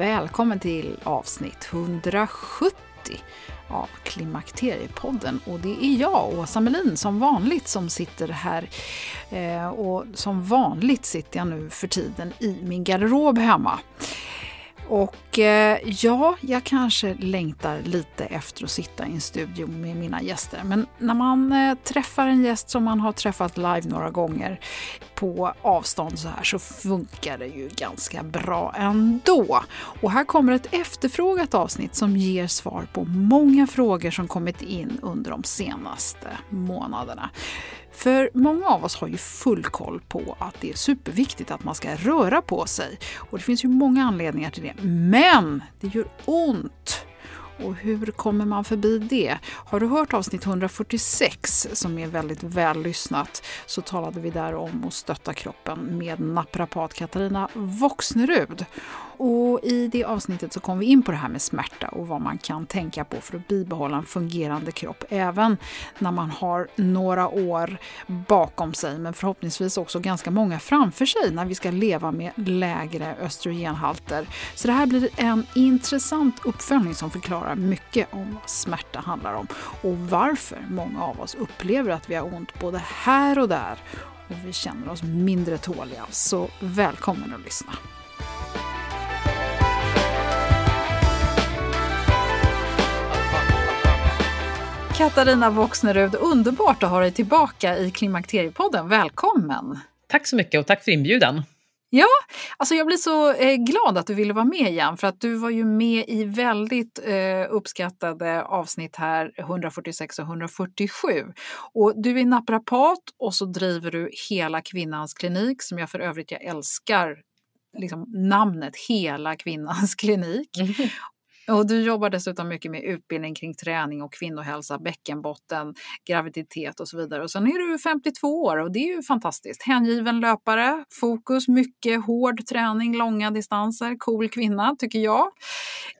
Välkommen till avsnitt 170 av Klimakteriepodden. Och det är jag, Åsa Melin, som vanligt som sitter här. Eh, och som vanligt sitter jag nu för tiden i min garderob hemma. Och eh, ja, jag kanske längtar lite efter att sitta i en studio med mina gäster. Men när man eh, träffar en gäst som man har träffat live några gånger på avstånd så här så funkar det ju ganska bra ändå. Och här kommer ett efterfrågat avsnitt som ger svar på många frågor som kommit in under de senaste månaderna. För många av oss har ju full koll på att det är superviktigt att man ska röra på sig. Och det finns ju många anledningar till det. Men det gör ont! Och hur kommer man förbi det? Har du hört avsnitt 146 som är väldigt väl lyssnat så talade vi där om att stötta kroppen med naprapat Katarina Voxnerud. Och i det avsnittet så kom vi in på det här med smärta och vad man kan tänka på för att bibehålla en fungerande kropp även när man har några år bakom sig men förhoppningsvis också ganska många framför sig när vi ska leva med lägre östrogenhalter. Så det här blir en intressant uppföljning som förklarar mycket om vad smärta handlar om och varför många av oss upplever att vi har ont både här och där och vi känner oss mindre tåliga. Så välkommen att lyssna! Katarina Voxnerud, underbart att ha dig tillbaka i Klimakteriepodden. Välkommen! Tack så mycket och tack för inbjudan. Ja, alltså jag blir så eh, glad att du ville vara med igen för att du var ju med i väldigt eh, uppskattade avsnitt här 146 och 147. Och du är naprapat och så driver du Hela Kvinnans klinik som jag för övrigt jag älskar liksom, namnet Hela Kvinnans klinik. Mm. Och du jobbar dessutom mycket med utbildning kring träning och kvinnohälsa, bäckenbotten, graviditet och så vidare. Och sen är du 52 år och det är ju fantastiskt. Hängiven löpare, fokus, mycket hård träning, långa distanser, cool kvinna tycker jag.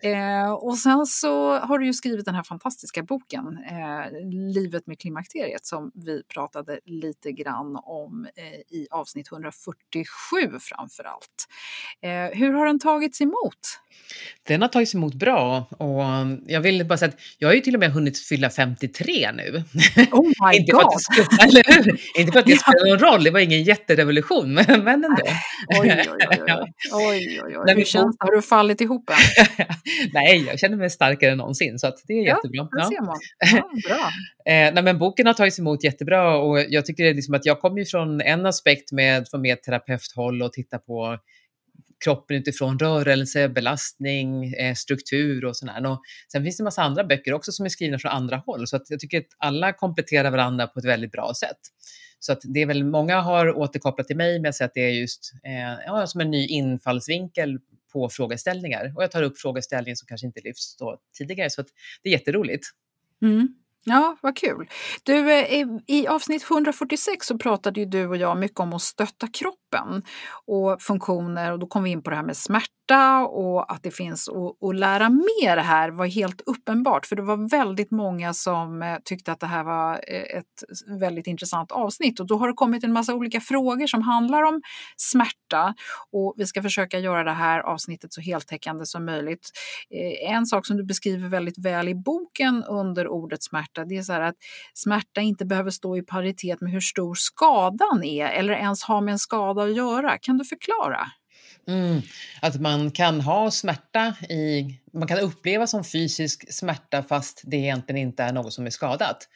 Eh, och sen så har du ju skrivit den här fantastiska boken eh, Livet med klimakteriet som vi pratade lite grann om eh, i avsnitt 147 framför allt. Eh, hur har den tagits emot? Den har tagits emot bra och jag vill bara säga att jag har ju till och med hunnit fylla 53 nu. Oh my Inte god! För att skulle, eller hur? Inte för att det spelar någon roll, det var ingen jätterevolution, men, men ändå. Oj, oj, oj. oj. oj, oj, oj. Hur känns det? Har du fallit ihop än? Nej, jag känner mig starkare än någonsin så det är Ja, jättebra. det ser man. Ja, bra. Eh, nej, men boken har tagits emot jättebra och jag tycker det är liksom att jag kommer ju från en aspekt med från mer terapeuthåll och titta på kroppen utifrån rörelse, belastning, eh, struktur och sådär. Och sen finns det en massa andra böcker också som är skrivna från andra håll, så att jag tycker att alla kompletterar varandra på ett väldigt bra sätt. Så att det är väl många har återkopplat till mig med att säga att det är just eh, ja, som en ny infallsvinkel på frågeställningar. Och jag tar upp frågeställningar som kanske inte lyfts då tidigare, så att det är jätteroligt. Mm. Ja, vad kul. Du, eh, i avsnitt 146 så pratade ju du och jag mycket om att stötta kroppen och funktioner. Och då kom vi in på det här med smärta och att det finns att, att lära mer här var helt uppenbart. För det var väldigt många som eh, tyckte att det här var eh, ett väldigt intressant avsnitt. Och då har det kommit en massa olika frågor som handlar om smärta. Och vi ska försöka göra det här avsnittet så heltäckande som möjligt. Eh, en sak som du beskriver väldigt väl i boken under ordet smärta det är så här att smärta inte behöver stå i paritet med hur stor skadan är eller ens ha med en skada att göra. Kan du förklara? Mm. Att man kan ha smärta i, man kan uppleva som fysisk smärta fast det egentligen inte är något som är skadat.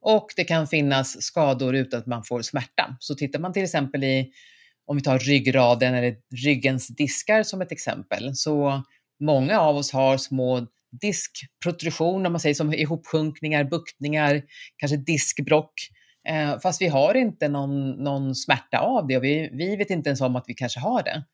Och det kan finnas skador utan att man får smärta. Så tittar man till exempel i, om vi tar ryggraden eller ryggens diskar som ett exempel, så många av oss har små diskprotrusioner, om man säger som ihopsjunkningar, buktningar, kanske diskbrock. Eh, fast vi har inte någon, någon smärta av det och vi, vi vet inte ens om att vi kanske har det.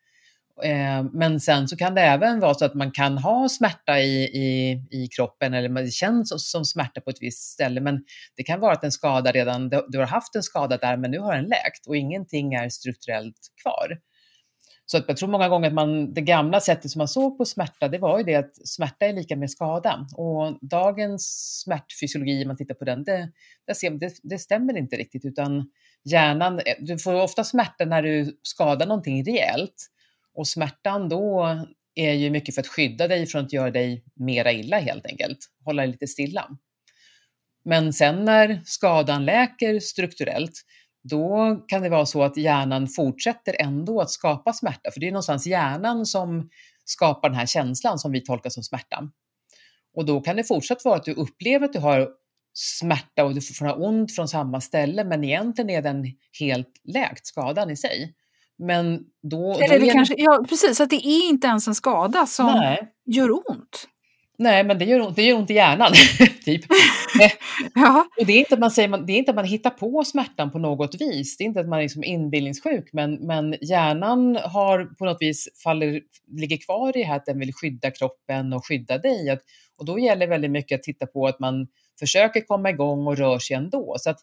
Eh, men sen så kan det även vara så att man kan ha smärta i, i, i kroppen eller det känns som, som smärta på ett visst ställe. Men det kan vara att en skada redan, du har haft en skada där men nu har den läkt och ingenting är strukturellt kvar. Så att jag tror många gånger att man, det gamla sättet som man såg på smärta, det var ju det att smärta är lika med skada. Och dagens smärtfysiologi, om man tittar på den, det, det, det, stämmer inte riktigt. Utan hjärnan, eh, du får ofta smärta när du skadar någonting rejält. Och smärtan då är ju mycket för att skydda dig från att göra dig mera illa helt enkelt, hålla dig lite stilla. Men sen när skadan läker strukturellt, då kan det vara så att hjärnan fortsätter ändå att skapa smärta, för det är någonstans hjärnan som skapar den här känslan som vi tolkar som smärta. Och då kan det fortsatt vara att du upplever att du har smärta och du får ont från samma ställe, men egentligen är den helt läkt, skadan i sig. Men då... Eller då det kanske, ja, precis, att det är inte ens en skada som Nej. gör ont. Nej, men det gör ont, det gör ont i hjärnan. typ. ja. Och det är, inte att man säger, det är inte att man hittar på smärtan på något vis. Det är inte att man är liksom inbildningssjuk, men, men hjärnan har på något vis faller, ligger kvar i det här att den vill skydda kroppen och skydda dig. Att, och då gäller väldigt mycket att titta på att man försöker komma igång och rör sig ändå. Så att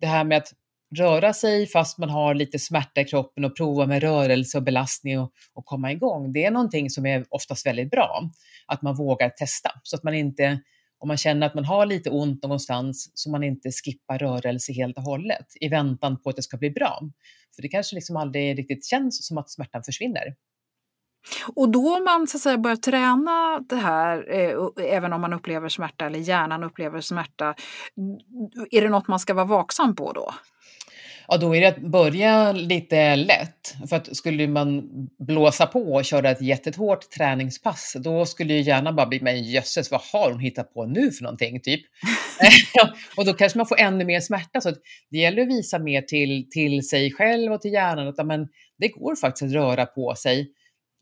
det här med att röra sig fast man har lite smärta i kroppen och prova med rörelse och belastning och, och komma igång. Det är någonting som är oftast väldigt bra, att man vågar testa så att man inte om man känner att man har lite ont någonstans så man inte skippar rörelse helt och hållet i väntan på att det ska bli bra. För det kanske liksom aldrig riktigt känns som att smärtan försvinner. Och då man så att säga börjar träna det här, eh, även om man upplever smärta eller hjärnan upplever smärta, är det något man ska vara vaksam på då? Ja, då är det att börja lite lätt. För att skulle man blåsa på och köra ett jättehårt träningspass, då skulle ju hjärnan bara bli, men jösses, vad har hon hittat på nu för någonting? Typ. och då kanske man får ännu mer smärta. Så det gäller att visa mer till, till sig själv och till hjärnan att men, det går faktiskt att röra på sig.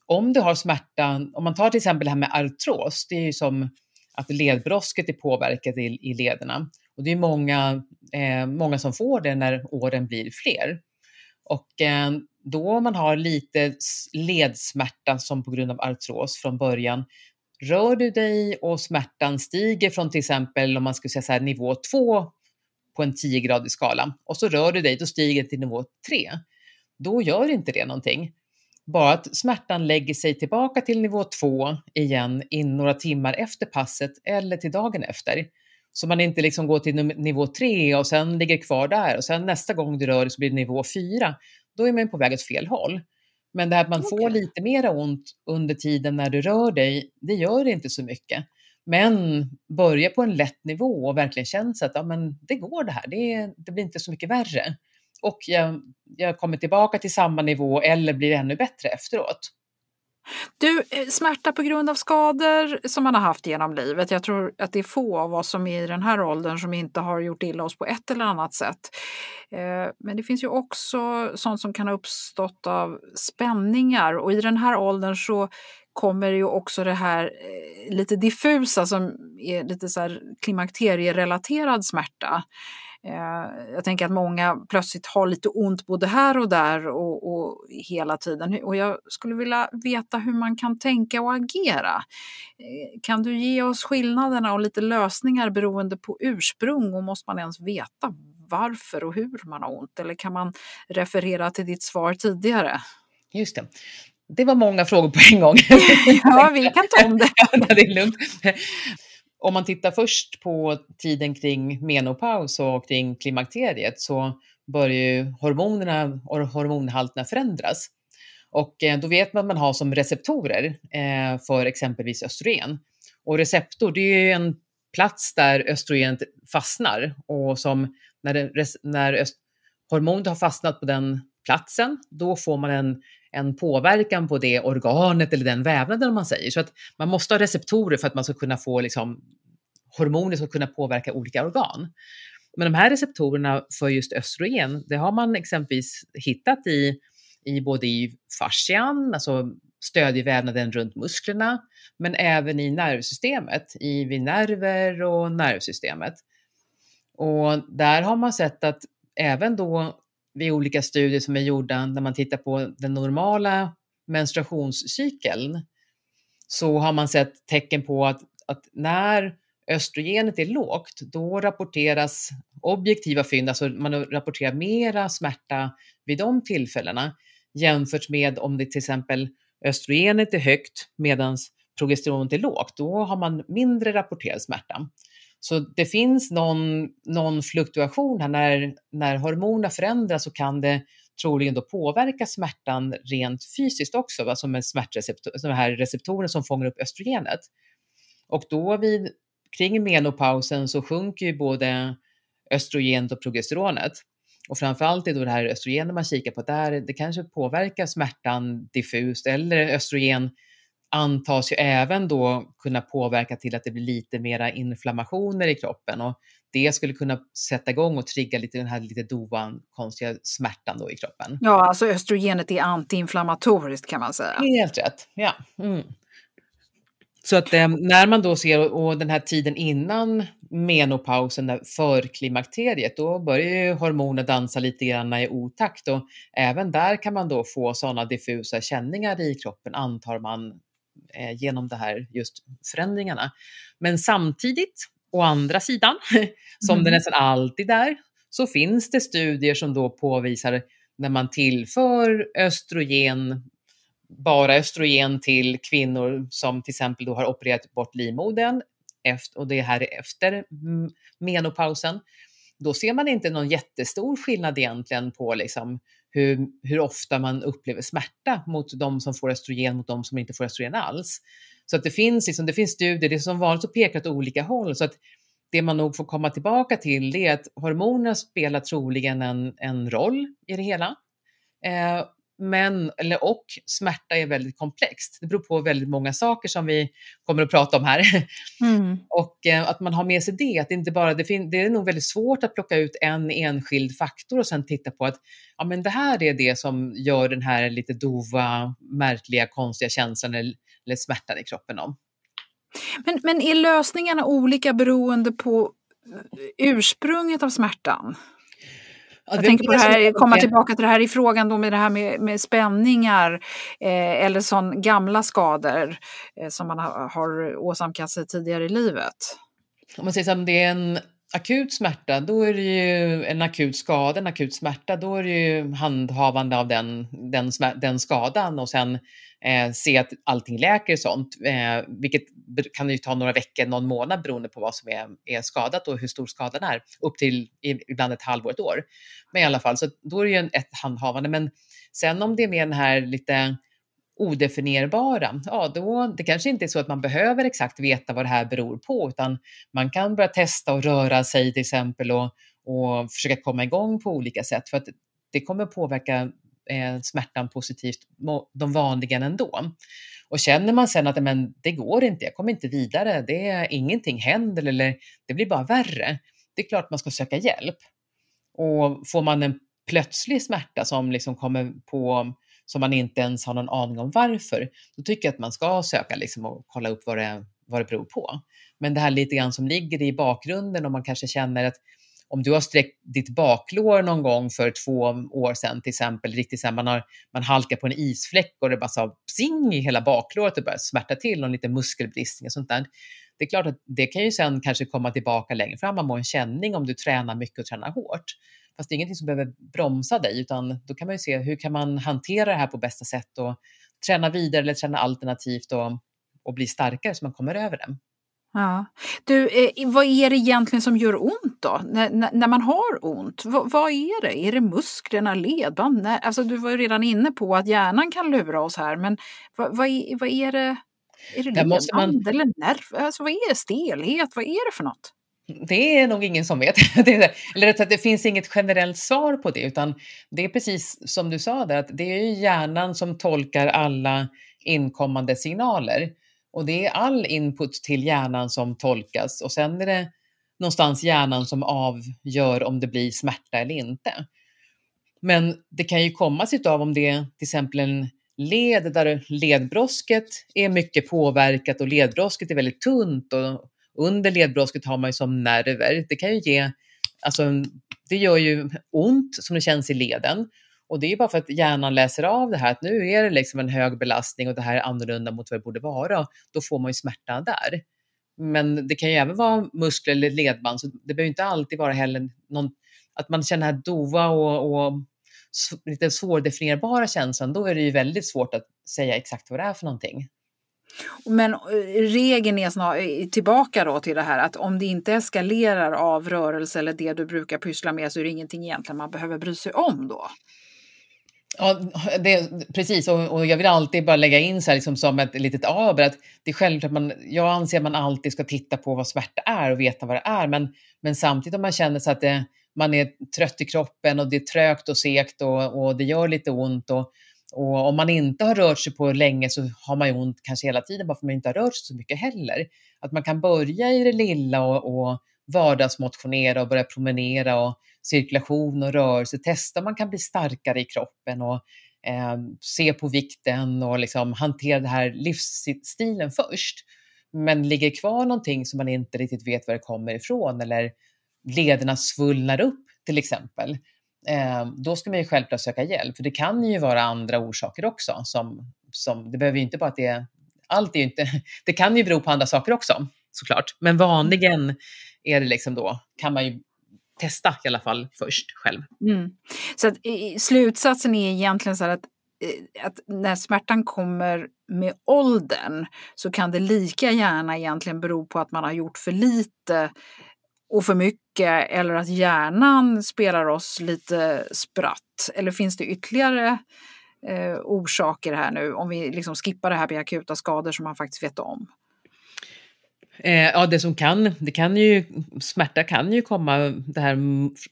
Om du har smärta, om man tar till exempel det här med artros, det är ju som att ledbrosket är påverkat i, i lederna. Och det är många, eh, många som får det när åren blir fler. Och eh, då man har lite ledsmärta som på grund av artros från början, rör du dig och smärtan stiger från till exempel om man skulle säga så här, nivå 2 på en 10-gradig skala och så rör du dig, då stiger det till nivå 3. Då gör inte det någonting. Bara att smärtan lägger sig tillbaka till nivå 2 igen in några timmar efter passet eller till dagen efter. Så man inte liksom går till nivå 3 och sen ligger kvar där och sen nästa gång du rör dig så blir det nivå 4. Då är man på väg åt fel håll. Men det här att man okay. får lite mera ont under tiden när du rör dig, det gör inte så mycket. Men börja på en lätt nivå och verkligen känna att ja, men det går det här, det, det blir inte så mycket värre. Och jag, jag kommer tillbaka till samma nivå eller blir ännu bättre efteråt. Du, eh, smärta på grund av skador som man har haft genom livet. Jag tror att det är få av oss som är i den här åldern som inte har gjort illa oss på ett eller annat sätt. Eh, men det finns ju också sånt som kan ha uppstått av spänningar och i den här åldern så kommer ju också det här eh, lite diffusa som är lite så här klimakterierelaterad smärta. Eh, jag tänker att många plötsligt har lite ont både här och där och, och, hela tiden. Och jag skulle vilja veta hur man kan tänka och agera. Eh, kan du ge oss skillnaderna och lite lösningar beroende på ursprung och måste man ens veta varför och hur man har ont? Eller kan man referera till ditt svar tidigare? Just det. Det var många frågor på en gång. ja, vi kan ta om det. det är lugnt. Om man tittar först på tiden kring menopaus och kring klimakteriet så börjar ju hormonerna och hormonhalterna förändras. Och eh, då vet man att man har som receptorer eh, för exempelvis östrogen. Och receptor, det är ju en plats där östrogenet fastnar och som när, det, när hormonet har fastnat på den platsen, då får man en, en påverkan på det organet eller den vävnaden om man säger. Så att man måste ha receptorer för att man ska kunna få liksom, hormoner ska kunna påverka olika organ. Men de här receptorerna för just östrogen, det har man exempelvis hittat i, i både i fascian, alltså stödjevävnaden runt musklerna, men även i nervsystemet, i vid nerver och nervsystemet. Och där har man sett att även då vid olika studier som är gjorda när man tittar på den normala menstruationscykeln så har man sett tecken på att, att när östrogenet är lågt, då rapporteras objektiva fynd, alltså man rapporterar mera smärta vid de tillfällena jämfört med om det till exempel östrogenet är högt medan progesteronet är lågt, då har man mindre rapporterad smärta. Så det finns någon, någon fluktuation här. När, när hormonerna förändras så kan det troligen då påverka smärtan rent fysiskt också, va? som en smärtreceptor, de här receptorerna som fångar upp östrogenet. Och då vid, kring menopausen så sjunker ju både östrogenet och progesteronet. Och framförallt är då det här östrogenet man kikar på, där det kanske påverkar smärtan diffust eller östrogen antas ju även då kunna påverka till att det blir lite mera inflammationer i kroppen och det skulle kunna sätta igång och trigga lite den här lite dovan, konstiga smärtan då i kroppen. Ja, alltså östrogenet är antiinflammatoriskt kan man säga. Helt rätt, ja. Mm. Så att eh, när man då ser, och den här tiden innan menopausen, för klimakteriet, då börjar ju hormoner dansa lite grann i otakt och även där kan man då få sådana diffusa känningar i kroppen, antar man genom det här just förändringarna. Men samtidigt, å andra sidan, som mm. det nästan alltid är, så finns det studier som då påvisar när man tillför östrogen, bara östrogen till kvinnor som till exempel då har opererat bort livmodern och det här är efter menopausen, då ser man inte någon jättestor skillnad egentligen på liksom hur, hur ofta man upplever smärta mot de som får östrogen mot de som inte får östrogen alls. Så att det finns, liksom, det finns studier, det är som vanligt så pekar åt olika håll. Så att det man nog får komma tillbaka till är att hormonerna spelar troligen en, en roll i det hela. Eh, men, eller, och smärta är väldigt komplext. Det beror på väldigt många saker som vi kommer att prata om här. Mm. och eh, att man har med sig det, att det inte bara, det, det, är nog väldigt svårt att plocka ut en enskild faktor och sen titta på att ja, men det här är det som gör den här lite dova, märkliga, konstiga känslan eller, eller smärtan i kroppen om. Men, men är lösningarna olika beroende på ursprunget av smärtan? Ja, jag tänker på det här, komma tillbaka till det här i frågan då med det här med, med spänningar eh, eller sån gamla skador eh, som man har, har åsamkat sig tidigare i livet. Om man säger som det är en akut smärta, då är det ju en akut skada, en akut smärta, då är det ju handhavande av den, den, den skadan och sen eh, se att allting läker och sånt, eh, vilket kan ju ta några veckor, någon månad beroende på vad som är, är skadat och hur stor skadan är, upp till ibland ett halvår, ett år. Men i alla fall, så då är det ju ett handhavande. Men sen om det är med den här lite odefinierbara, ja då, det kanske inte är så att man behöver exakt veta vad det här beror på, utan man kan börja testa och röra sig till exempel och, och försöka komma igång på olika sätt för att det kommer påverka eh, smärtan positivt, de vanliga ändå. Och känner man sen att men, det går inte, jag kommer inte vidare, det är, ingenting händer eller det blir bara värre. Det är klart man ska söka hjälp. Och får man en plötslig smärta som liksom kommer på som man inte ens har någon aning om varför, då tycker jag att man ska söka liksom och kolla upp vad det, vad det beror på. Men det här lite grann som ligger i bakgrunden om man kanske känner att om du har sträckt ditt baklår någon gång för två år sedan till exempel, riktigt så här, man, har, man halkar på en isfläck och det bara sa psing i hela baklåret och börjar smärta till och lite muskelbristning och sånt där. Det är klart att det kan ju sen kanske komma tillbaka längre fram, man må en känning om du tränar mycket och tränar hårt. Fast det är ingenting som behöver bromsa dig, utan då kan man ju se hur kan man hantera det här på bästa sätt och träna vidare eller träna alternativt och, och bli starkare så man kommer över det. Ja. Du, eh, vad är det egentligen som gör ont då? När, när man har ont, vad, vad, är det? Är det musklerna, ledband? Nej, alltså, du var ju redan inne på att hjärnan kan lura oss här, men vad, vad, är, vad är det? Är det ledband man... eller nerv? Alltså, vad är det? Stelhet? Vad är det för något? Det är nog ingen som vet. Eller sagt, det finns inget generellt svar på det, utan det är precis som du sa där, att det är hjärnan som tolkar alla inkommande signaler. Och det är all input till hjärnan som tolkas och sen är det någonstans hjärnan som avgör om det blir smärta eller inte. Men det kan ju komma sig av om det är till exempel en led där ledbrosket är mycket påverkat och ledbrosket är väldigt tunt och under ledbrosket har man ju som nerver. Det kan ju ge, alltså det gör ju ont som det känns i leden och det är bara för att hjärnan läser av det här att nu är det liksom en hög belastning och det här är annorlunda mot vad det borde vara. Då får man ju smärta där. Men det kan ju även vara muskler eller ledband, så det behöver inte alltid vara heller någon, att man känner här dova och, och lite svårdefinierbara känslan. Då är det ju väldigt svårt att säga exakt vad det är för någonting. Men eh, regeln är snart, eh, tillbaka då till det här att om det inte eskalerar av rörelse eller det du brukar pyssla med så är det ingenting egentligen man behöver bry sig om då. Ja, det, precis. Och, och, jag vill alltid bara lägga in så här liksom som ett litet aber att det är självklart man, jag anser att man alltid ska titta på vad smärta är och veta vad det är. Men, men samtidigt om man känner så att det, man är trött i kroppen och det är trögt och segt och, och det gör lite ont och, och om man inte har rört sig på länge så har man ju ont kanske hela tiden bara för att man inte har rört sig så mycket heller. Att man kan börja i det lilla och, och vardagsmotionera och börja promenera och cirkulation och rörelse, testa om man kan bli starkare i kroppen och eh, se på vikten och liksom hantera den här livsstilen först. Men ligger kvar någonting som man inte riktigt vet var det kommer ifrån eller lederna svullnar upp till exempel, eh, då ska man ju självklart söka hjälp. För det kan ju vara andra orsaker också. Som, som, det behöver ju inte bara att det är, allt är ju inte, det kan ju bero på andra saker också såklart. Men vanligen är det liksom då, kan man ju testa i alla fall först själv. Mm. Så att, slutsatsen är egentligen så att att när smärtan kommer med åldern så kan det lika gärna egentligen bero på att man har gjort för lite och för mycket eller att hjärnan spelar oss lite spratt. Eller finns det ytterligare eh, orsaker här nu om vi liksom skippar det här med akuta skador som man faktiskt vet om? Eh, ja, det som kan, det kan ju, smärta kan ju komma, det här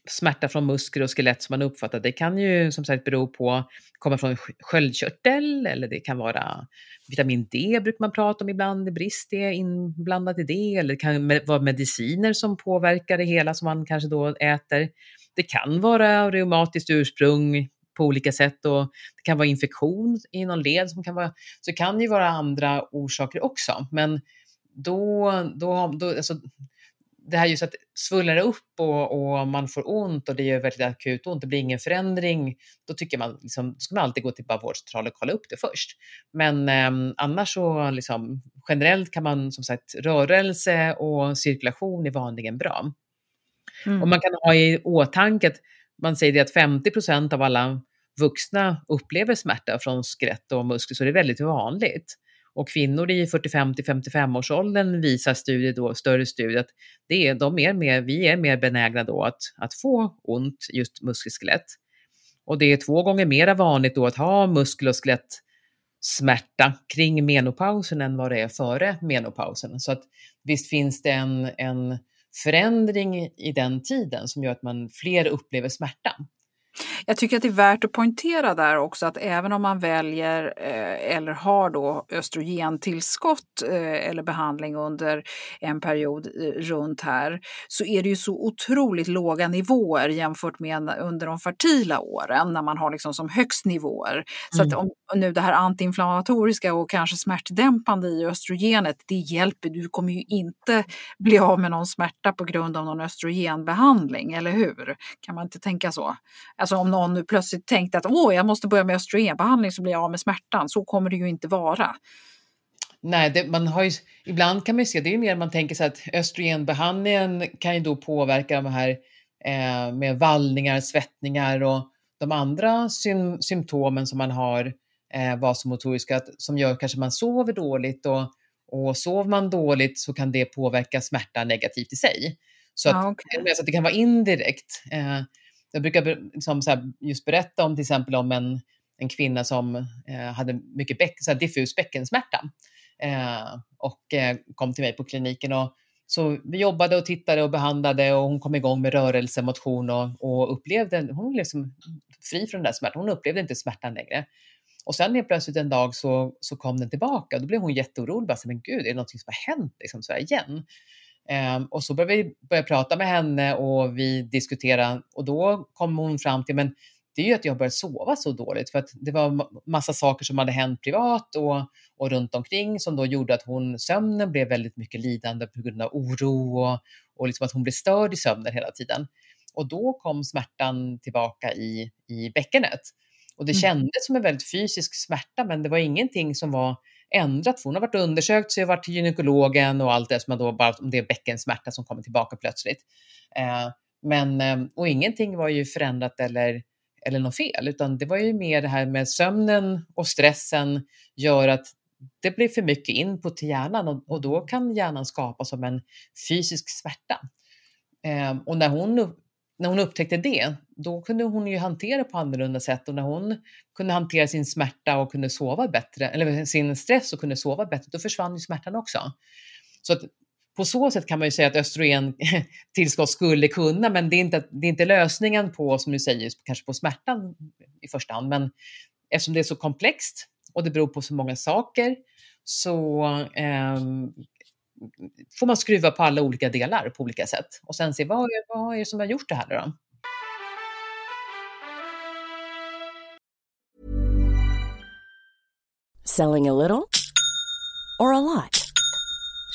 smärta från muskler och skelett som man uppfattar, det kan ju som sagt bero på, komma från sköldkörtel eller det kan vara vitamin D brukar man prata om ibland, brist är inblandat i det, eller det kan vara mediciner som påverkar det hela som man kanske då äter. Det kan vara reumatiskt ursprung på olika sätt och det kan vara infektion i någon led som kan vara, så det kan ju vara andra orsaker också. Men då, då, då alltså, det här just att svullnar upp och, och, man får ont och det gör väldigt akut ont, det blir ingen förändring, då tycker man, liksom, ska man alltid gå till vårdcentralen och kolla upp det först. Men eh, annars så liksom, generellt kan man som sagt rörelse och cirkulation är vanligen bra. Mm. Och man kan ha i åtanke att man säger det att 50 procent av alla vuxna upplever smärta från skelett och muskler, så det är väldigt vanligt. Och kvinnor i 45 till 55 års åldern visar studier då, större studier att det är, de är mer, vi är mer benägna då att, att få ont just muskelskelett. Och det är två gånger mer vanligt då att ha muskel och skelettsmärta kring menopausen än vad det är före menopausen. Så att visst finns det en, en förändring i den tiden som gör att man fler upplever smärta. Jag tycker att det är värt att poängtera där också att även om man väljer eh, eller har då östrogentillskott eh, eller behandling under en period eh, runt här så är det ju så otroligt låga nivåer jämfört med under de fertila åren när man har liksom som högst nivåer. Så mm. att om nu det här antiinflammatoriska och kanske smärtdämpande i östrogenet, det hjälper. Du kommer ju inte bli av med någon smärta på grund av någon östrogenbehandling, eller hur? Kan man inte tänka så? Alltså om någon nu plötsligt tänkte att åh, jag måste börja med östrogenbehandling så blir jag av med smärtan. Så kommer det ju inte vara. Nej, det, man har ju, ibland kan man ju se, det är mer man tänker sig att östrogenbehandlingen kan ju då påverka de här eh, med vallningar, svettningar och de andra sym, symptomen som man har eh, vasomotoriska som gör kanske man sover dåligt och, och sover man dåligt så kan det påverka smärta negativt i sig. Så att, ah, okay. så att det kan vara indirekt. Eh, jag brukar liksom så här, just berätta om till exempel om en, en kvinna som eh, hade mycket bäck, så här, diffus bäckensmärta eh, och eh, kom till mig på kliniken. Och, så vi jobbade och tittade och behandlade och hon kom igång med rörelse, motion och, och upplevde, hon blev liksom fri från den där smärtan. Hon upplevde inte smärtan längre. Och sen helt plötsligt en dag så, så kom den tillbaka och då blev hon jätteorolig. Bara, men gud, är det någonting som har hänt liksom, så igen? Um, och så började vi börja prata med henne och vi diskuterade och då kom hon fram till, men det är ju att jag börjat sova så dåligt för att det var massa saker som hade hänt privat och, och runt omkring som då gjorde att hon, sömnen blev väldigt mycket lidande på grund av oro och, och liksom att hon blev störd i sömnen hela tiden. Och då kom smärtan tillbaka i, i bäckenet. Och det mm. kändes som en väldigt fysisk smärta, men det var ingenting som var ändrat. För hon har varit undersökt, så jag har varit till gynekologen och allt det som då bara om det är bäckensmärta som kommer tillbaka plötsligt. Eh, men, eh, och ingenting var ju förändrat eller, eller något fel, utan det var ju mer det här med sömnen och stressen gör att det blir för mycket input till hjärnan och, och då kan hjärnan skapas som en fysisk smärta. Eh, och när hon när hon upptäckte det, då kunde hon ju hantera på annorlunda sätt och när hon kunde hantera sin smärta och kunde sova bättre, eller sin stress och kunde sova bättre, då försvann ju smärtan också. Så att på så sätt kan man ju säga att östrogen tillskott skulle kunna, men det är, inte, det är inte lösningen på, som du säger, kanske på smärtan i första hand, men eftersom det är så komplext och det beror på så många saker så eh, får man skruva på alla olika delar på olika sätt och sen se vad, vad är det som har gjort det här då? Selling a little or a lot?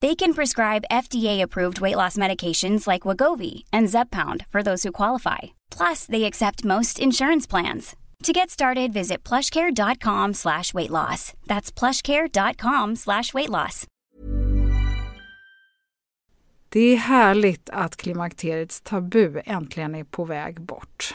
They can prescribe FDA-approved weight loss medications like Wagovi and Zepbound for those who qualify. Plus, they accept most insurance plans. To get started, visit plushcare.com slash weight loss. That's plushcare.com slash weight loss. Det är härligt att klimakteriets tabu äntligen är på väg bort.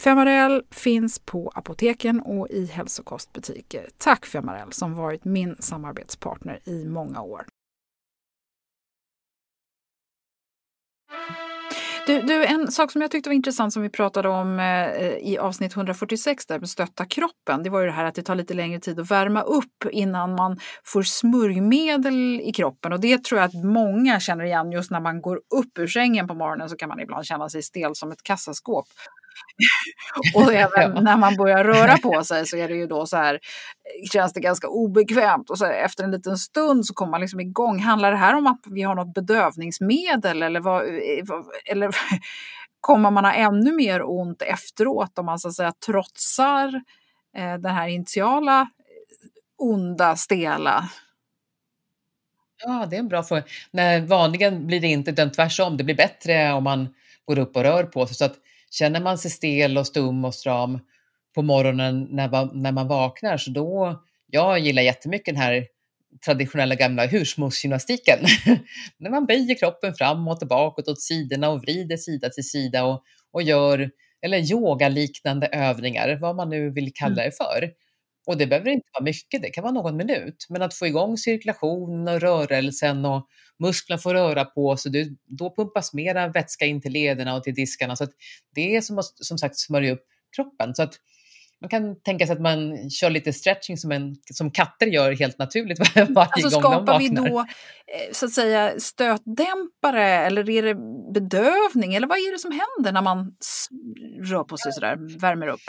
Femarel finns på apoteken och i hälsokostbutiker. Tack Femarel som varit min samarbetspartner i många år. Du, du, en sak som jag tyckte var intressant som vi pratade om eh, i avsnitt 146 där med stötta kroppen. Det var ju det här att det tar lite längre tid att värma upp innan man får smörjmedel i kroppen och det tror jag att många känner igen just när man går upp ur sängen på morgonen så kan man ibland känna sig stel som ett kassaskåp. och även när man börjar röra på sig så är det ju då så här, känns det ganska obekvämt och så efter en liten stund så kommer man liksom igång. Handlar det här om att vi har något bedövningsmedel eller, vad, eller kommer man ha ännu mer ont efteråt om man så att säga trotsar eh, den här initiala onda, stela Ja, det är en bra fråga. Nej, vanligen blir det inte utan tvärtom. Det blir bättre om man går upp och rör på sig. Så att Känner man sig stel och stum och stram på morgonen när man, när man vaknar så då, jag gillar jättemycket den här traditionella gamla husmorsgymnastiken. när man böjer kroppen framåt och bakåt åt sidorna och vrider sida till sida och, och gör eller yogaliknande övningar, vad man nu vill kalla mm. det för. Och det behöver inte vara mycket, det kan vara någon minut. Men att få igång cirkulationen och rörelsen och musklerna får röra på sig, då pumpas mera vätska in till lederna och till diskarna. Så det är som att som sagt smörja upp kroppen. Så att man kan tänka sig att man kör lite stretching som, en, som katter gör helt naturligt varje alltså, gång de vaknar. Skapar vi då eh, så att säga stötdämpare eller är det bedövning eller vad är det som händer när man rör på sig sådär, värmer upp?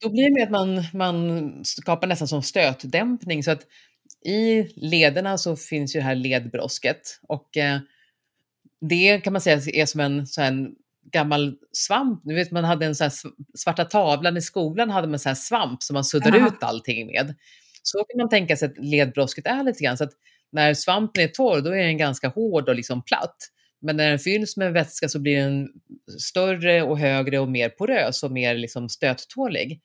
Då blir det att man, man skapar nästan som stötdämpning. Så att i lederna så finns ju det här ledbrosket. Och eh, det kan man säga är som en, så en gammal svamp. Nu vet man hade en så här svarta tavlan i skolan hade man så här svamp som man suddar Aha. ut allting med. Så kan man tänka sig att ledbrosket är lite grann. Så att när svampen är torr då är den ganska hård och liksom platt. Men när den fylls med vätska så blir den större och högre och mer porös och mer liksom stöttålig.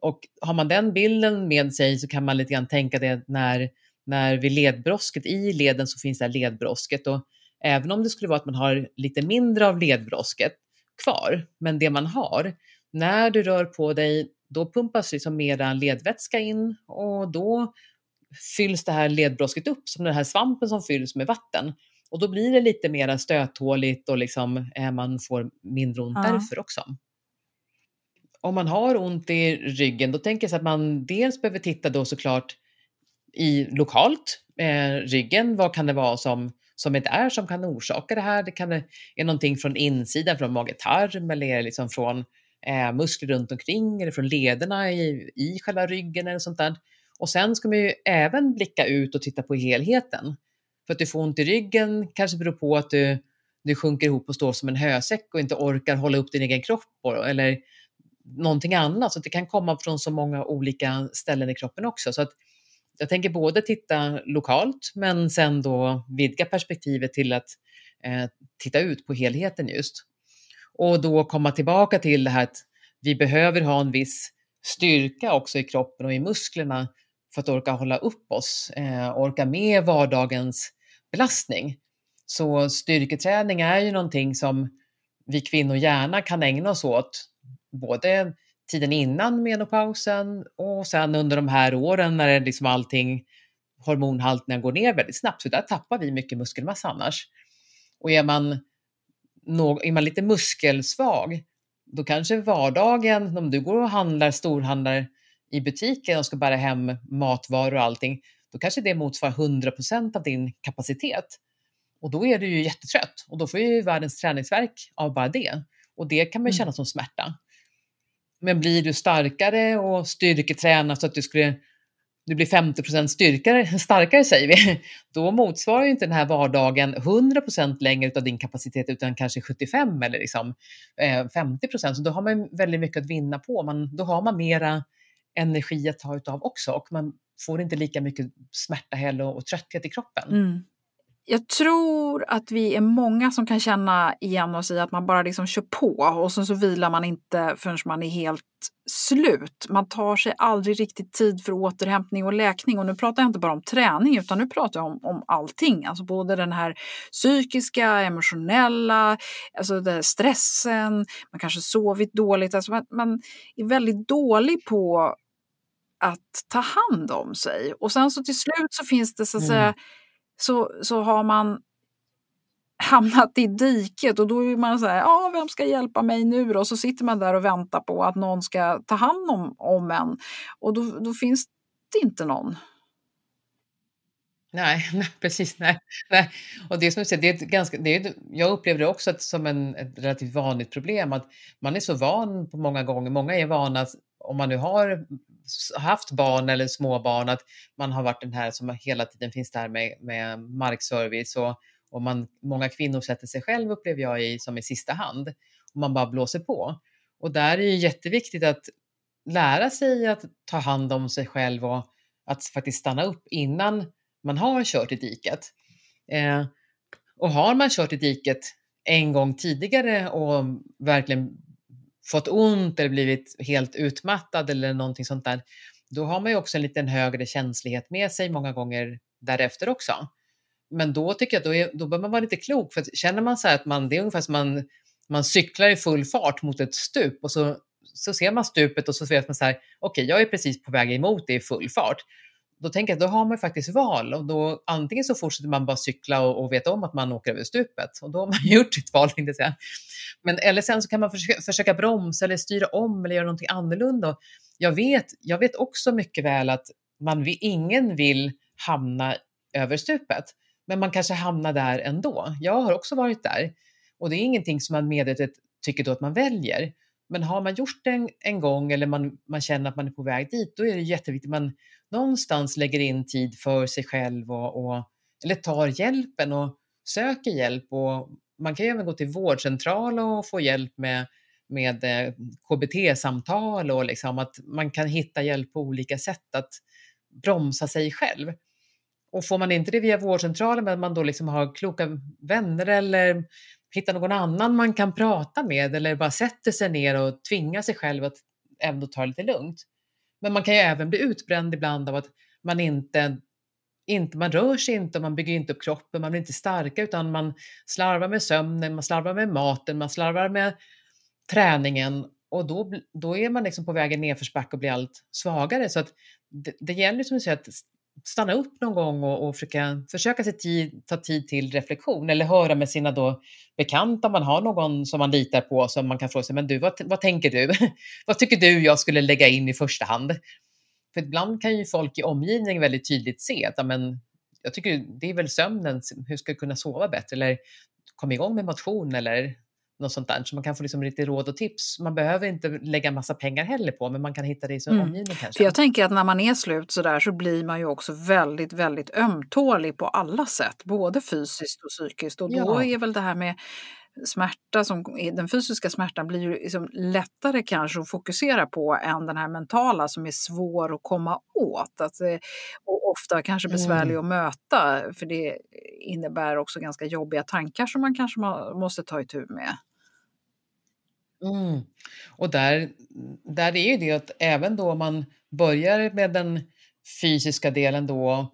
Och har man den bilden med sig så kan man lite grann tänka det när, när vid ledbrosket, i leden så finns det här ledbrosket och även om det skulle vara att man har lite mindre av ledbrosket kvar, men det man har, när du rör på dig, då pumpas liksom mera ledvätska in och då fylls det här ledbrosket upp som den här svampen som fylls med vatten. Och då blir det lite mer stöthåligt och liksom, eh, man får mindre ont ja. därför också. Om man har ont i ryggen, då tänker jag så att man dels behöver titta då såklart i lokalt, eh, ryggen, vad kan det vara som, som det är som kan orsaka det här? Det kan vara någonting från insidan, från mage-tarm eller liksom från eh, muskler runt omkring eller från lederna i, i själva ryggen eller sånt där. Och sen ska man ju även blicka ut och titta på helheten. För att du får ont i ryggen kanske beror på att du, du sjunker ihop och står som en hösäck och inte orkar hålla upp din egen kropp. Eller någonting annat. Så det kan komma från så många olika ställen i kroppen också. Så att jag tänker både titta lokalt men sen då vidga perspektivet till att eh, titta ut på helheten just. Och då komma tillbaka till det här att vi behöver ha en viss styrka också i kroppen och i musklerna för att orka hålla upp oss, eh, orka med vardagens belastning. Så styrketräning är ju någonting som vi kvinnor gärna kan ägna oss åt, både tiden innan menopausen och sen under de här åren när liksom allting, hormonhalterna går ner väldigt snabbt, så där tappar vi mycket muskelmassa annars. Och är man, är man lite muskelsvag, då kanske vardagen, om du går och handlar, storhandlar i butiken och ska bära hem matvaror och allting, då kanske det motsvarar 100% av din kapacitet. Och då är du ju jättetrött och då får du världens träningsverk av bara det. Och det kan man mm. känna som smärta. Men blir du starkare och styrketränar så att du skulle du blir 50 styrkare, starkare säger vi, då motsvarar ju inte den här vardagen 100% längre av din kapacitet utan kanske 75 eller liksom, eh, 50% Så då har man väldigt mycket att vinna på. Man, då har man mera energi att ta utav också och man får inte lika mycket smärta heller och trötthet i kroppen. Mm jag tror att vi är många som kan känna igen oss i att man bara liksom kör på och sen så vilar man inte förrän man är helt slut. Man tar sig aldrig riktigt tid för återhämtning och läkning. Och nu pratar jag inte bara om träning utan nu pratar jag om, om allting. Alltså både den här psykiska, emotionella, alltså stressen, man kanske sovit dåligt. Alltså man, man är väldigt dålig på att ta hand om sig. Och sen så till slut så finns det så att säga mm så, så har man hamnat i diket och då är man så här, ja vem ska hjälpa mig nu då? Och så sitter man där och väntar på att någon ska ta hand om, om en och då, då finns det inte någon. Nej, nej precis. Nej, nej. Och det som du säger, det är ett ganska, det är, jag upplever det också som en, ett relativt vanligt problem att man är så van på många gånger, många är vana om man nu har haft barn eller småbarn att man har varit den här som hela tiden finns där med, med markservice och, och man, många kvinnor sätter sig själv upplever jag i, som i sista hand och man bara blåser på. Och där är det jätteviktigt att lära sig att ta hand om sig själv och att faktiskt stanna upp innan man har kört i diket. Eh, och har man kört i diket en gång tidigare och verkligen fått ont eller blivit helt utmattad eller någonting sånt där, då har man ju också en liten högre känslighet med sig många gånger därefter också. Men då tycker jag då, är, då bör man vara lite klok, för känner man så här att man, det är ungefär som man, man cyklar i full fart mot ett stup och så, så ser man stupet och så vet man så här, okej, okay, jag är precis på väg emot det i full fart då tänker jag att då har man faktiskt val och då antingen så fortsätter man bara cykla och, och veta om att man åker över stupet och då har man gjort sitt val, inte säga. Men eller sen så kan man försöka, försöka bromsa eller styra om eller göra någonting annorlunda. Jag vet, jag vet också mycket väl att man, ingen vill hamna över stupet, men man kanske hamnar där ändå. Jag har också varit där och det är ingenting som man medvetet tycker då att man väljer. Men har man gjort det en, en gång eller man, man känner att man är på väg dit, då är det jätteviktigt att man någonstans lägger in tid för sig själv och, och eller tar hjälpen och söker hjälp. Och man kan ju även gå till vårdcentral och få hjälp med, med eh, KBT-samtal och liksom att man kan hitta hjälp på olika sätt att bromsa sig själv. Och får man inte det via vårdcentralen men man då liksom har kloka vänner eller hittar någon annan man kan prata med eller bara sätter sig ner och tvingar sig själv att ändå ta det lite lugnt. Men man kan ju även bli utbränd ibland av att man inte, inte man rör sig inte, man bygger inte upp kroppen, man blir inte starka utan man slarvar med sömnen, man slarvar med maten, man slarvar med träningen och då, då är man liksom på vägen nedförsbacke och blir allt svagare. Så att det, det gäller som du säger att stanna upp någon gång och, och försöka, försöka se tid, ta tid till reflektion eller höra med sina då bekanta, om man har någon som man litar på som man kan fråga sig, men du, vad, vad tänker du? vad tycker du jag skulle lägga in i första hand? För ibland kan ju folk i omgivningen väldigt tydligt se att men, jag tycker det är väl sömnen, hur ska jag kunna sova bättre? Eller kom igång med motion eller något sånt där. Så man kan få liksom lite råd och tips. Man behöver inte lägga massa pengar heller på, men man kan hitta det i sin mm. omgivning kanske. För jag tänker att när man är slut så där så blir man ju också väldigt, väldigt ömtålig på alla sätt, både fysiskt och psykiskt. Och då ja. är väl det här med smärta, som, den fysiska smärtan blir ju liksom lättare kanske att fokusera på än den här mentala som är svår att komma åt. Att, och ofta kanske besvärlig mm. att möta för det innebär också ganska jobbiga tankar som man kanske måste ta itu med. Mm. Och där, där är ju det att även då man börjar med den fysiska delen då,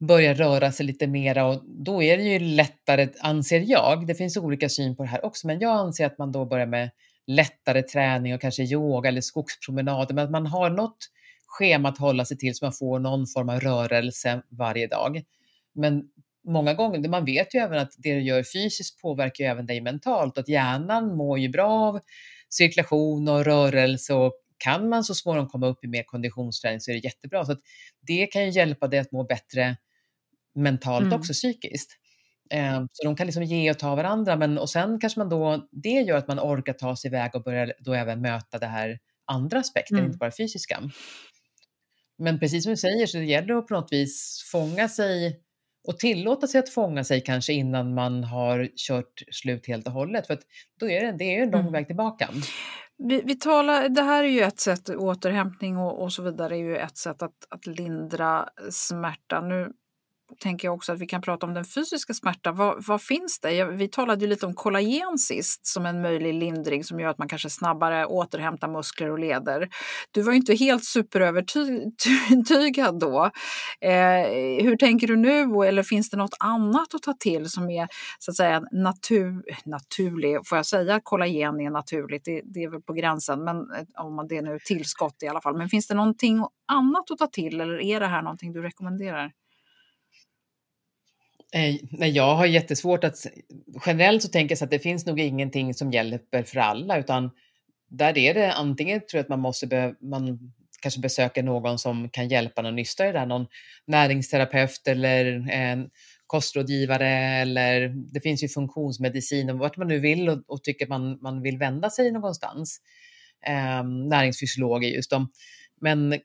börjar röra sig lite mera och då är det ju lättare, anser jag, det finns olika syn på det här också, men jag anser att man då börjar med lättare träning och kanske yoga eller skogspromenader, men att man har något schema att hålla sig till så man får någon form av rörelse varje dag. Men många gånger, man vet ju även att det du gör fysiskt påverkar ju även dig mentalt, att hjärnan mår ju bra av cirkulation och rörelse och kan man så småningom komma upp i mer konditionsträning så är det jättebra. Så det kan ju hjälpa dig att må bättre mentalt mm. också psykiskt. Ehm, så de kan liksom ge och ta varandra men och sen kanske man då, det gör att man orkar ta sig iväg och börjar då även möta det här andra aspekten, mm. inte bara fysiska. Men precis som du säger så det gäller att på något vis fånga sig och tillåta sig att fånga sig kanske innan man har kört slut helt och hållet. För då är det, det är en lång mm. väg tillbaka. Vi, vi talar, det här är ju ett sätt, återhämtning och, och så vidare är ju ett sätt att, att lindra smärta. Nu tänker jag också att vi kan prata om den fysiska smärtan. Vad, vad finns det? Vi talade ju lite om kollagen sist som en möjlig lindring som gör att man kanske snabbare återhämtar muskler och leder. Du var ju inte helt superövertygad då. Eh, hur tänker du nu? Eller finns det något annat att ta till som är så att säga natur, naturlig? Får jag säga att kollagen är naturligt? Det, det är väl på gränsen, men eh, om det nu är tillskott i alla fall. Men finns det någonting annat att ta till eller är det här någonting du rekommenderar? Eh, Nej, jag har jättesvårt att... Generellt så tänker jag så att det finns nog ingenting som hjälper för alla, utan där är det antingen tror jag att man måste be, man kanske besöka någon som kan hjälpa någon nysta i det där, någon näringsterapeut eller en kostrådgivare eller det finns ju funktionsmedicin och vart man nu vill och, och tycker man, man vill vända sig någonstans. Eh, näringsfysiolog är just de. Men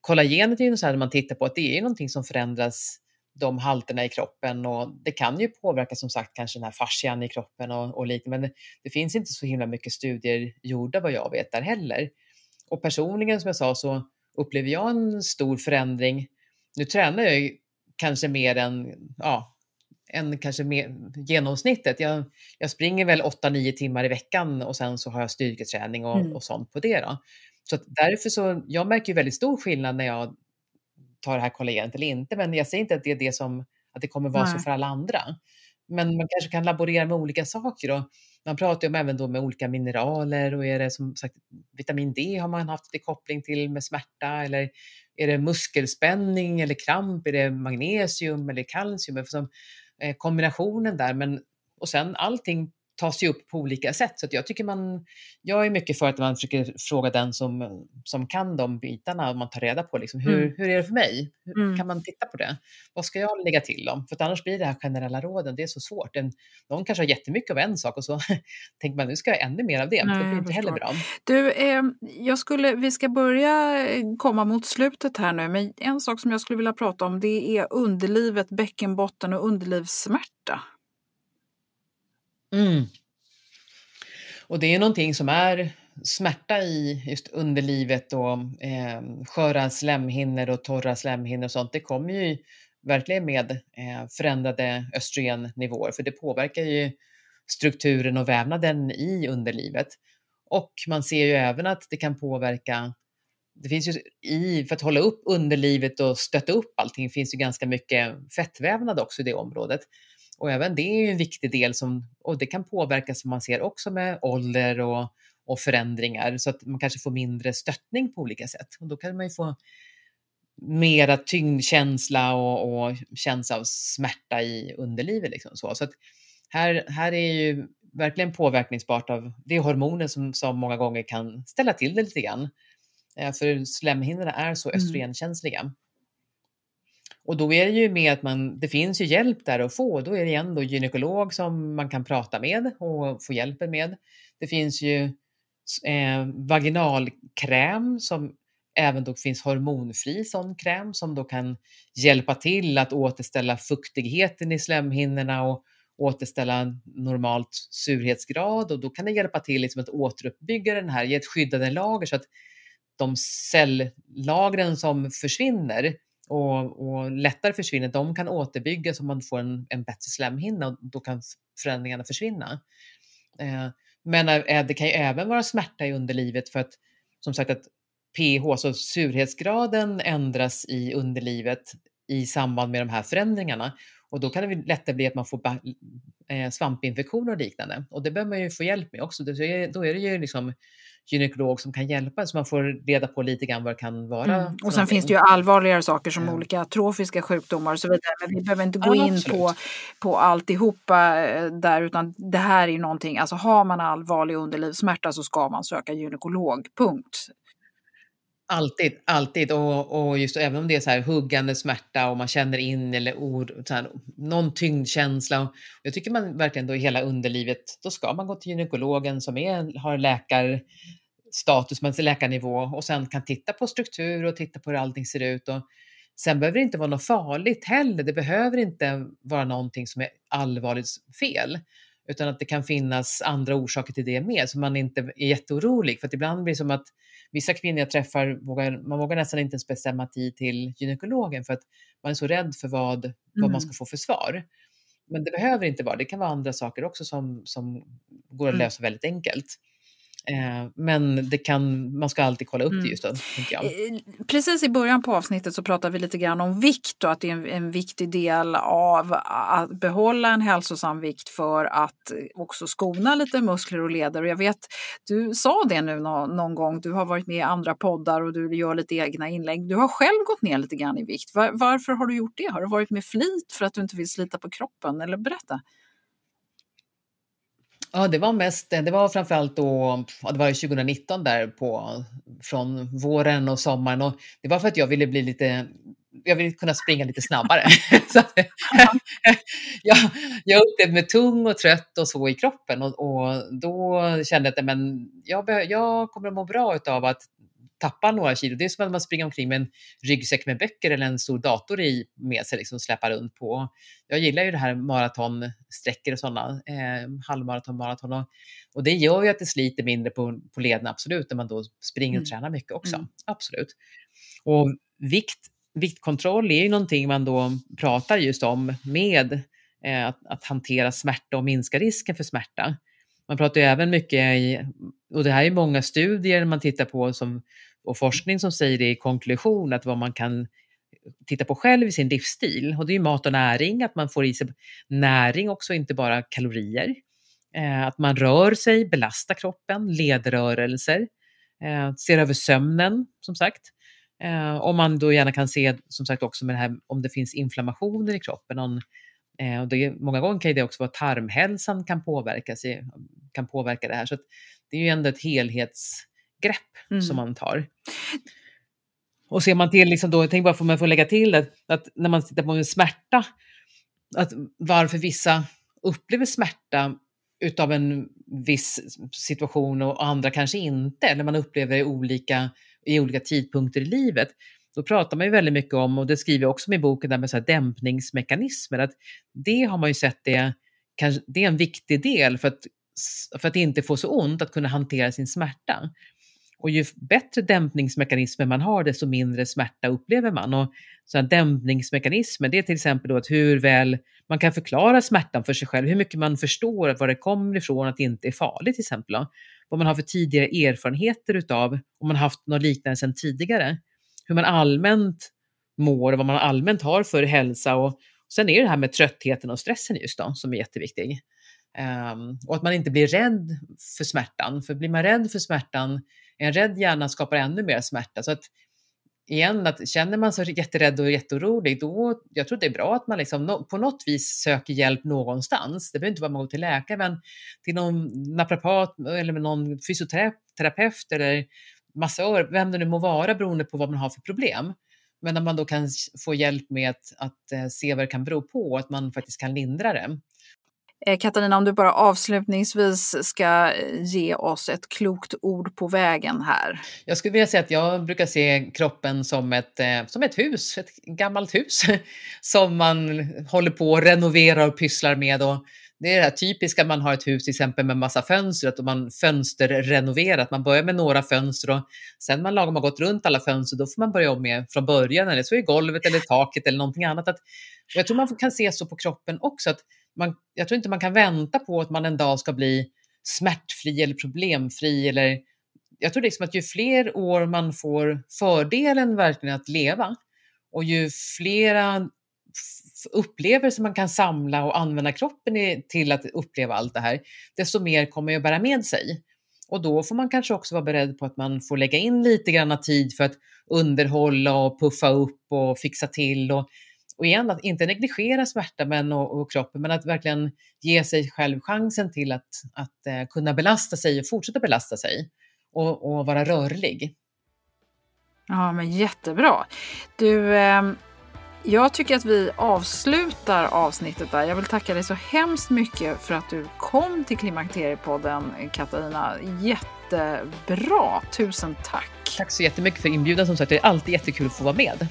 kollagenet är ju så här när man tittar på att det är någonting som förändras de halterna i kroppen och det kan ju påverka som sagt kanske den här fascian i kroppen och, och lite men det, finns inte så himla mycket studier gjorda vad jag vet där heller. Och personligen som jag sa så upplever jag en stor förändring. Nu tränar jag ju kanske mer än, ja, än kanske mer, genomsnittet. Jag, jag springer väl 8-9 timmar i veckan och sen så har jag styrketräning och, mm. och sånt på det. Då. Så därför så, jag märker ju väldigt stor skillnad när jag tar det här kollagenet eller inte, men jag säger inte att det är det som, att det kommer vara Nej. så för alla andra. Men man kanske kan laborera med olika saker och man pratar ju även då med olika mineraler och är det som sagt vitamin D har man haft lite koppling till med smärta eller är det muskelspänning eller kramp? Är det magnesium eller kalcium? Som, eh, kombinationen där, men och sen allting tas ju upp på olika sätt. Så jag tycker man, jag är mycket för att man försöker fråga den som, som kan de bitarna och man tar reda på liksom, hur, mm. hur är det för mig? Hur, mm. Kan man titta på det? Vad ska jag lägga till om? För annars blir det här generella råden, det är så svårt. En, någon kanske har jättemycket av en sak och så tänker man nu ska jag ha ännu mer av det. Nej, det blir inte heller bra. Du, eh, jag skulle, vi ska börja eh, komma mot slutet här nu, men en sak som jag skulle vilja prata om det är underlivet, bäckenbotten och underlivssmärta. Mm. Och det är någonting som är smärta i just underlivet och eh, sköra slemhinnor och torra slemhinnor och sånt. Det kommer ju verkligen med eh, förändrade östrogennivåer för det påverkar ju strukturen och vävnaden i underlivet. Och man ser ju även att det kan påverka det finns ju i, för att hålla upp underlivet och stötta upp allting, finns ju ganska mycket fettvävnad också i det området. Och även det är ju en viktig del som, och det kan påverka som man ser också med ålder och, och förändringar så att man kanske får mindre stöttning på olika sätt. Och då kan man ju få mera tyngdkänsla och, och känsla av smärta i underlivet. Liksom så så att här, här är ju verkligen påverkningsbart av det hormoner som, som många gånger kan ställa till det lite grann. Eh, för slemhinnorna är så mm. östrogenkänsliga. Mm. Och då är det ju med att man, det finns ju hjälp där att få. Då är det igen då gynekolog som man kan prata med och få hjälpen med. Det finns ju eh, vaginalkräm som även då finns hormonfri sån kräm som då kan hjälpa till att återställa fuktigheten i slemhinnorna och återställa normalt surhetsgrad och då kan det hjälpa till liksom att återuppbygga den här, ge ett skyddande lager så att de celllagren som försvinner och, och lättare försvinner, de kan återbyggas om man får en, en bättre slemhinna och då kan förändringarna försvinna. Eh, men eh, det kan ju även vara smärta i underlivet för att som sagt att pH, så surhetsgraden ändras i underlivet i samband med de här förändringarna och då kan det lättare bli att man får eh, svampinfektioner och liknande och det behöver man ju få hjälp med också. Då är det ju liksom gynekolog som kan hjälpa så man får reda på lite grann vad det kan vara. Mm. Och sen finns det ju allvarligare saker som mm. olika trofiska sjukdomar och så vidare. Men vi behöver inte gå ja, in på, på alltihopa eh, där utan det här är någonting, alltså har man allvarlig underlivssmärta så ska man söka gynekolog, punkt. Alltid, alltid. Och, och just även om det är så här huggande smärta och man känner in eller or, så här, någon tyngdkänsla. Jag tycker man verkligen då i hela underlivet, då ska man gå till gynekologen som är, har läkarstatus, man läkarnivå och sen kan titta på struktur och titta på hur allting ser ut. Och sen behöver det inte vara något farligt heller. Det behöver inte vara någonting som är allvarligt fel. utan att det kan finnas andra orsaker till det med, så man inte är jätteorolig. För att ibland blir det som att vissa kvinnor jag träffar, vågar, man vågar nästan inte ens bestämma tid till gynekologen för att man är så rädd för vad, mm. vad man ska få för svar. Men det behöver inte vara, det kan vara andra saker också som, som går att mm. lösa väldigt enkelt. Eh, men det kan, man ska alltid kolla upp mm. det just då. Eh, precis i början på avsnittet så pratade vi lite grann om vikt och att det är en, en, viktig del av att behålla en hälsosam vikt för att också skona lite muskler och leder. Och jag vet, du sa det nu någon, någon gång, du har varit med i andra poddar och du gör lite egna inlägg. Du har själv gått ner lite grann i vikt. Var, varför har du gjort det? Har det varit med flit för att du inte vill slita på kroppen? Eller berätta. Ja, det var mest, det var framförallt då, ja, det var 2019 där på, från våren och sommaren och det var för att jag ville bli lite, jag ville kunna springa lite snabbare. så att, jag, jag upplevde mig tung och trött och så i kroppen och, och då kände jag att men jag, jag kommer att må bra av att tappar några kilo. Det är som att man springer omkring med en ryggsäck med böcker eller en stor dator i med sig, liksom släpar runt på. Jag gillar ju det här maratonsträckor och sådana, eh, halvmaraton, maraton och, och det gör ju att det sliter mindre på, på lederna, absolut, när man då springer och mm. tränar mycket också. Mm. Absolut. Och vikt, viktkontroll är ju någonting man då pratar just om med eh, att, att hantera smärta och minska risken för smärta. Man pratar ju även mycket i, och det här är många studier man tittar på som och forskning som säger det i konklusion, att vad man kan titta på själv i sin livsstil. Och det är mat och näring, att man får i sig näring också, inte bara kalorier. Eh, att man rör sig, belastar kroppen, ledrörelser, eh, ser över sömnen som sagt. Eh, om man då gärna kan se som sagt också med det här om det finns inflammationer i kroppen. Någon, eh, och det, många gånger kan det också vara tarmhälsan kan påverka, sig, kan påverka det här. Så det är ju ändå ett helhets grepp mm. som man tar. Och ser man till, liksom då, jag tänker bara för att lägga till det, att när man tittar på en smärta, att varför vissa upplever smärta utav en viss situation och andra kanske inte, eller man upplever det olika, i olika tidpunkter i livet. Då pratar man ju väldigt mycket om, och det skriver jag också i boken, där med så här dämpningsmekanismer, att det har man ju sett det, kanske, det är en viktig del för att, för att inte få så ont, att kunna hantera sin smärta. Och ju bättre dämpningsmekanismer man har, desto mindre smärta upplever man. Och sådana dämpningsmekanismer, det är till exempel då att hur väl man kan förklara smärtan för sig själv, hur mycket man förstår var det kommer ifrån, att det inte är farligt till exempel. Då. Vad man har för tidigare erfarenheter utav, om man haft något liknande sedan tidigare. Hur man allmänt mår, och vad man allmänt har för hälsa och sen är det det här med tröttheten och stressen just då, som är jätteviktig. Um, och att man inte blir rädd för smärtan, för blir man rädd för smärtan en rädd hjärna skapar ännu mer smärta. Så att igen, att känner man sig jätterädd och jätteorolig, då jag tror det är bra att man liksom på något vis söker hjälp någonstans. Det behöver inte vara man går till läkare, men till någon naprapat eller med någon fysioterapeut eller massör, vem det nu må vara beroende på vad man har för problem. Men när man då kan få hjälp med att, att eh, se vad det kan bero på, att man faktiskt kan lindra det. Eh, Katarina, om du bara avslutningsvis ska ge oss ett klokt ord på vägen här. Jag skulle vilja säga att jag brukar se kroppen som ett, eh, som ett hus, ett gammalt hus som man håller på att renovera och pysslar med. Och det är det här typiska man har ett hus till exempel med massa fönster, att man fönsterrenoverar, man börjar med några fönster och sen man lagom har gått runt alla fönster, då får man börja om med från början, eller så är golvet eller taket eller någonting annat. Att, jag tror man kan se så på kroppen också, att man, jag tror inte man kan vänta på att man en dag ska bli smärtfri eller problemfri. Eller, jag tror liksom att ju fler år man får fördelen verkligen att leva och ju flera upplevelser man kan samla och använda kroppen till att uppleva allt det här, desto mer kommer jag bära med sig. Och då får man kanske också vara beredd på att man får lägga in lite grann tid för att underhålla och puffa upp och fixa till och och igen, att inte negligera smärta men, och, och, kroppen, men att verkligen ge sig själv chansen till att, att eh, kunna belasta sig och fortsätta belasta sig och, och vara rörlig. Ja, men jättebra. Du, eh, jag tycker att vi avslutar avsnittet där. Jag vill tacka dig så hemskt mycket för att du kom till Klimakteriepodden, Katarina. Jättebra. Tusen tack. Tack så jättemycket för inbjudan. Som sagt, det är alltid jättekul att få vara med.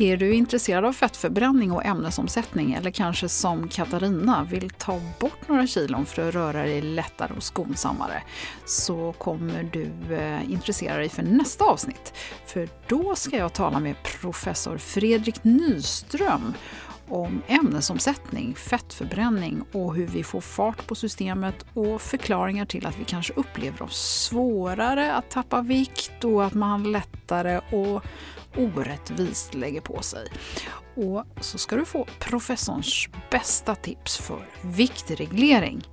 Är du intresserad av fettförbränning och ämnesomsättning eller kanske som Katarina vill ta bort några kilon för att röra dig lättare och skonsammare så kommer du eh, intressera dig för nästa avsnitt. För då ska jag tala med professor Fredrik Nyström om ämnesomsättning, fettförbränning och hur vi får fart på systemet och förklaringar till att vi kanske upplever oss svårare att tappa vikt och att man lättare och orättvist lägger på sig. Och så ska du få professorns bästa tips för viktreglering.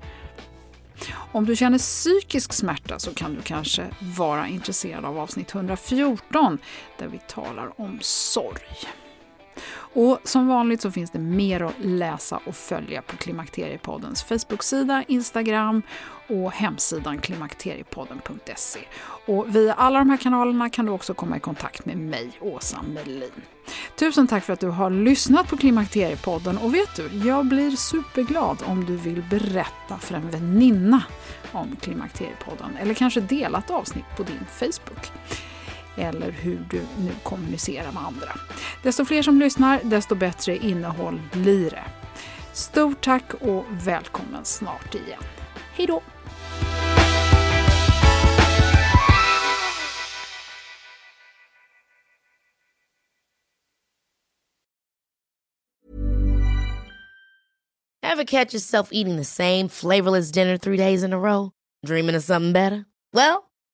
Om du känner psykisk smärta så kan du kanske vara intresserad av avsnitt 114 där vi talar om sorg. Och som vanligt så finns det mer att läsa och följa på Klimakteriepoddens Facebook-sida, Instagram och hemsidan klimakteriepodden.se. Och via alla de här kanalerna kan du också komma i kontakt med mig, Åsa Melin. Tusen tack för att du har lyssnat på Klimakteriepodden och vet du, jag blir superglad om du vill berätta för en väninna om Klimakteriepodden eller kanske dela ett avsnitt på din Facebook eller hur du nu kommunicerar med andra. Desto fler som lyssnar, desto bättre innehåll blir det. Stort tack och välkommen snart igen. Hej då! Ever catch yourself eating the same flavorless dinner three days in a row? Dreaming of something better? Well,